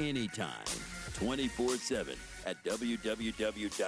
anytime, 24 7 at www.kaytfm.com.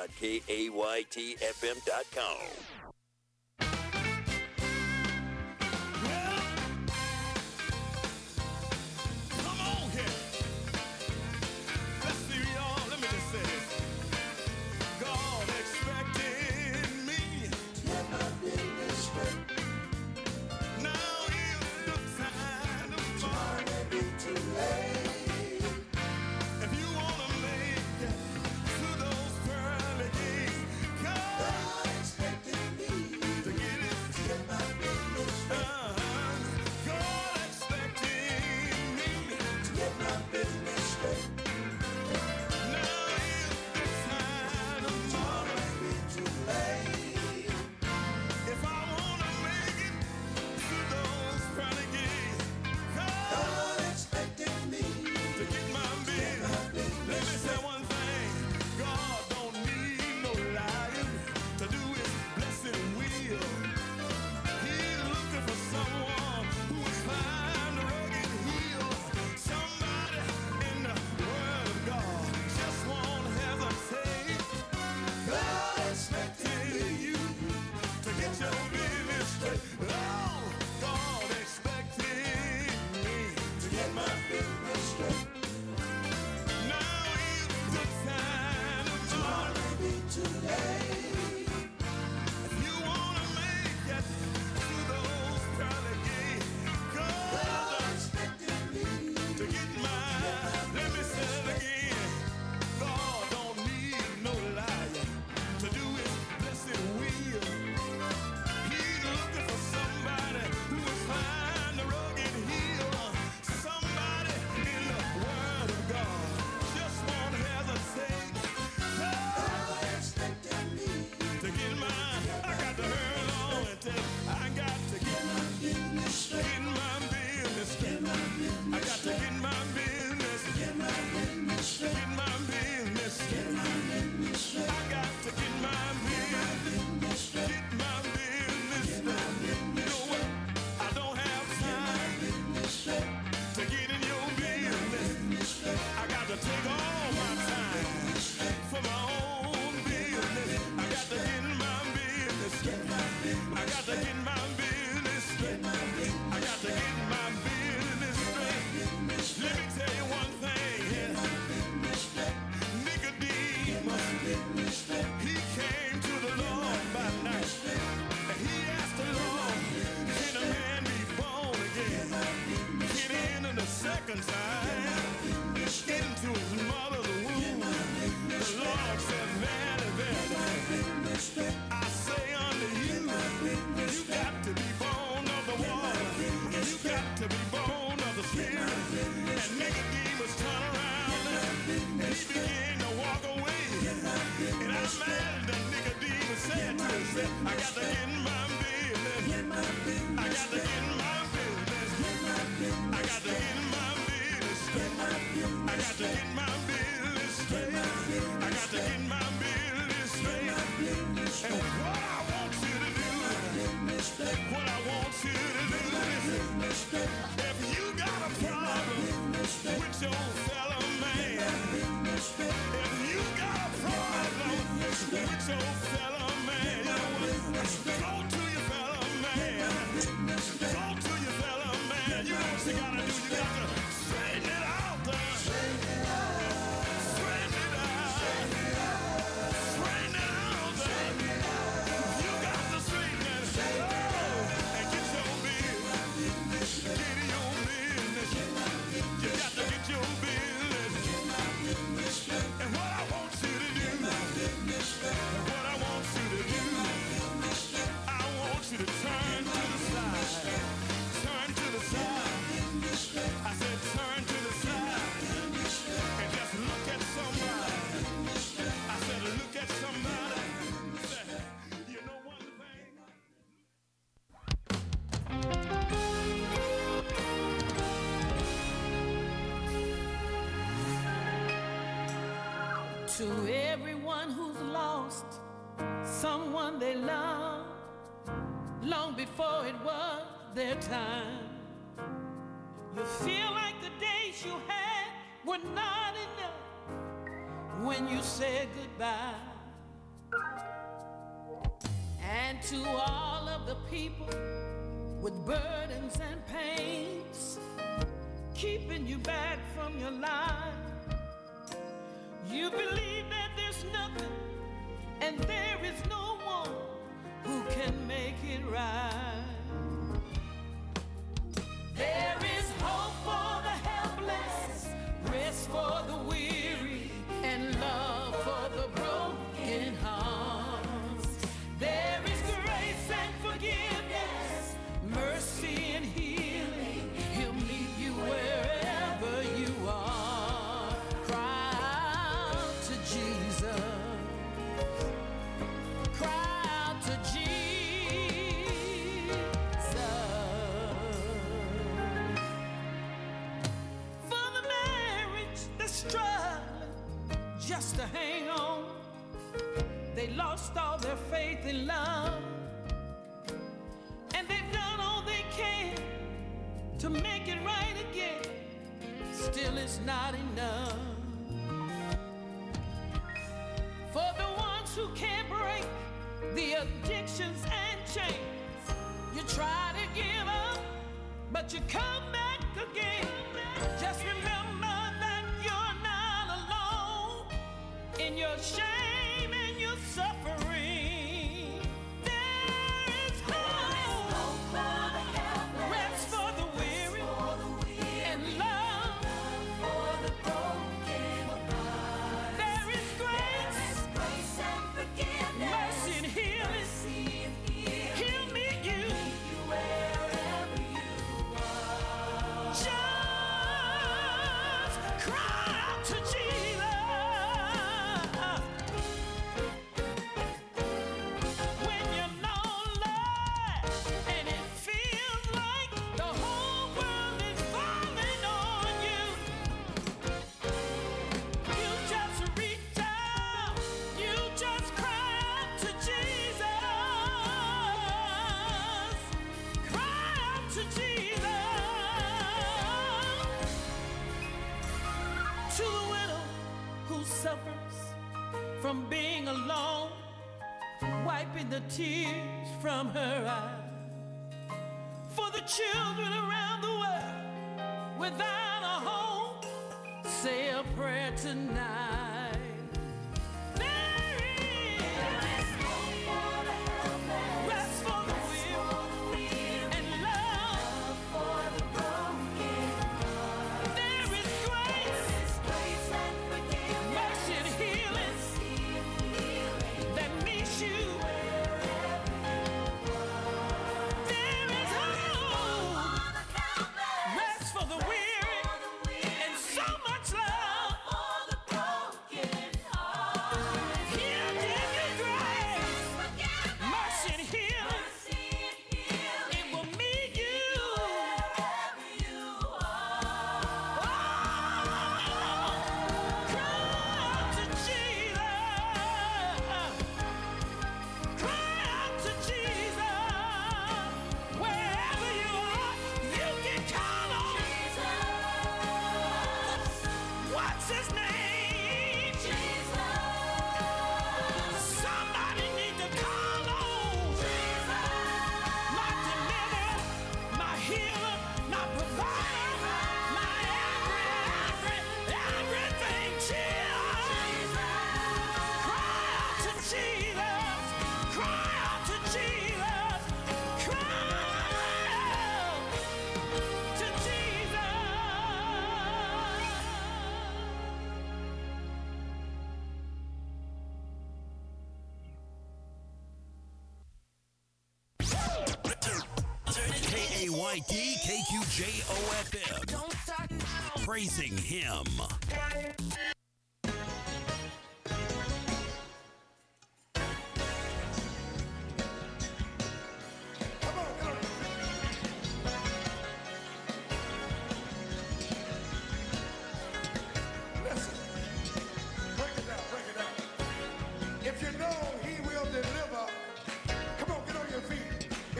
I got to get my business. I got to get my business. I got to get my business. I got to get my business straight. I got to get my business straight. And what I want you to do, what I want you to do if you got a problem with your fellow man, if you got a problem with your fellow when I was their time. You feel like the days you had were not enough when you said goodbye. And to all of the people with burdens and pains, keeping you back from your life. You believe that there's nothing and there is no one who can make it right. There is their love. And they've done all they can to make it right again. Still, it's not enough. For the ones who can't break the addictions and chains, you try to give up, but you come back again. Just remember that you're not alone in your shame from being alone, wiping the tears from her eyes. For the children around the world without a home, say a prayer tonight.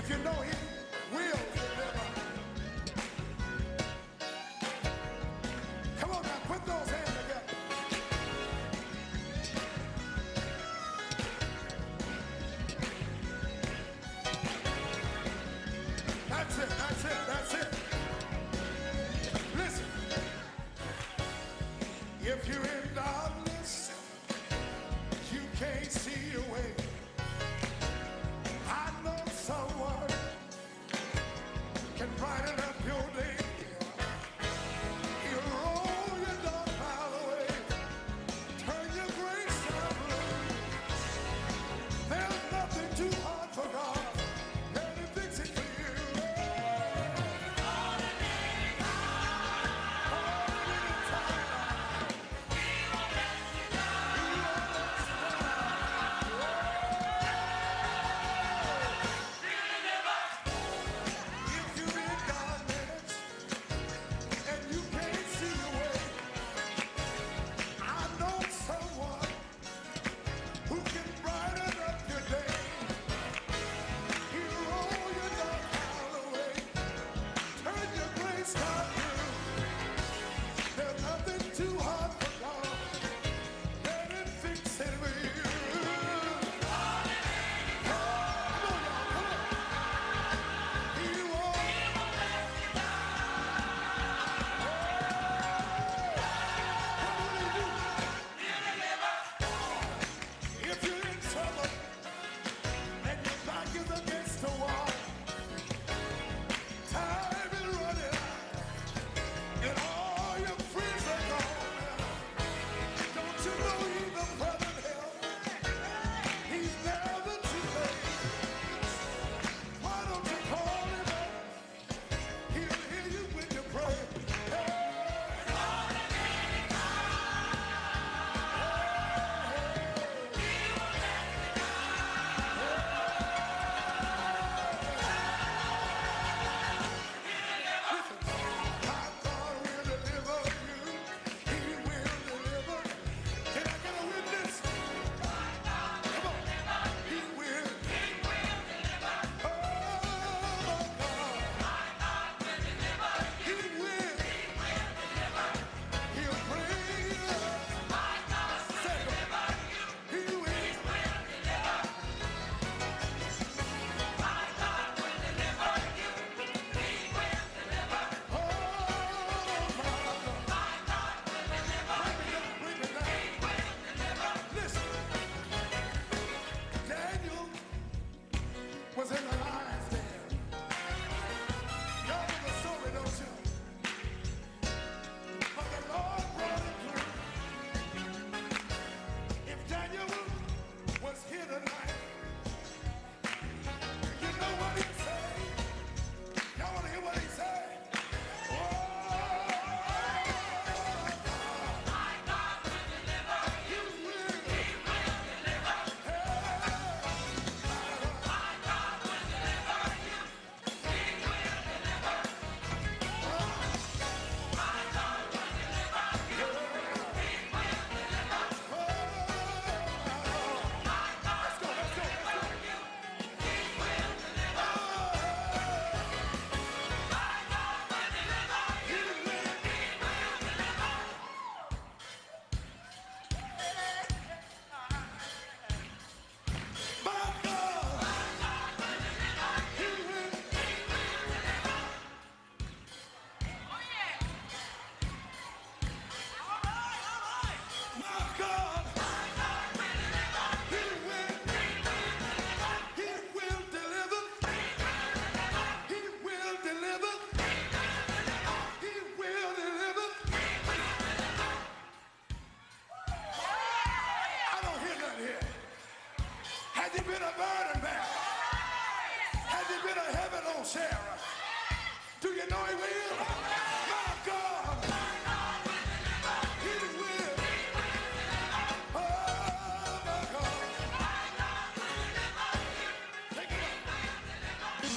You know he.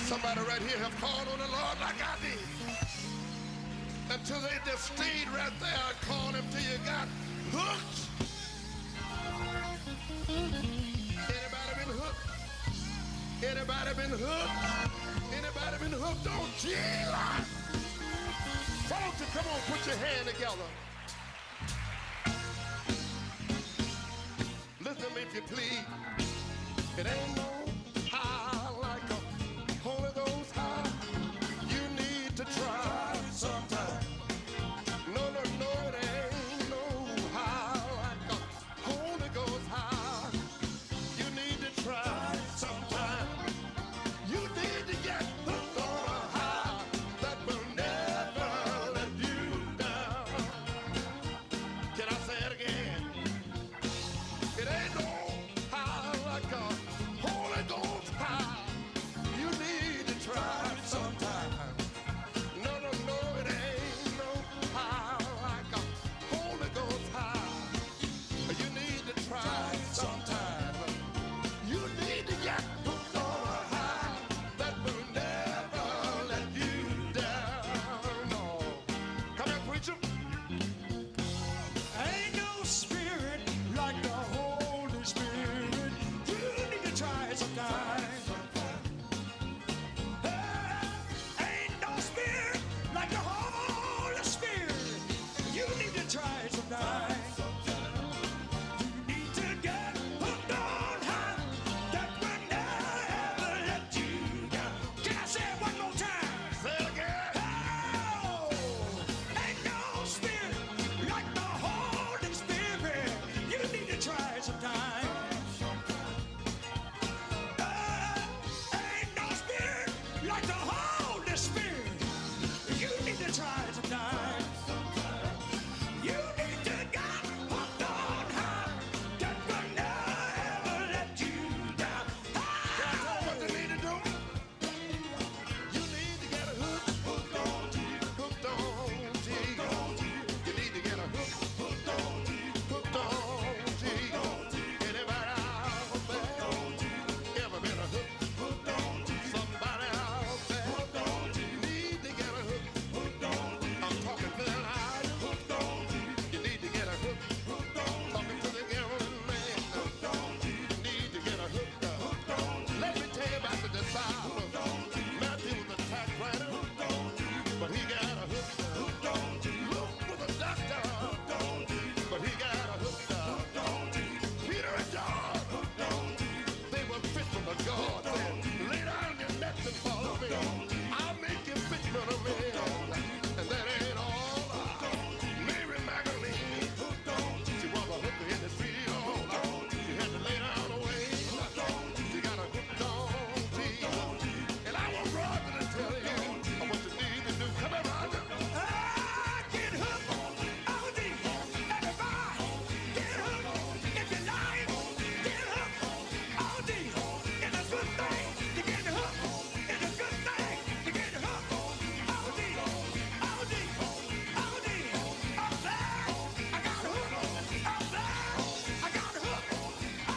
Somebody right here have called on the Lord like I did. Until they just stayed right there and called him till you got hooked. Anybody been hooked? Anybody been hooked? Anybody been hooked on Jesus? Won't you come on, put your hand together. Listen to me if you please. It ain't no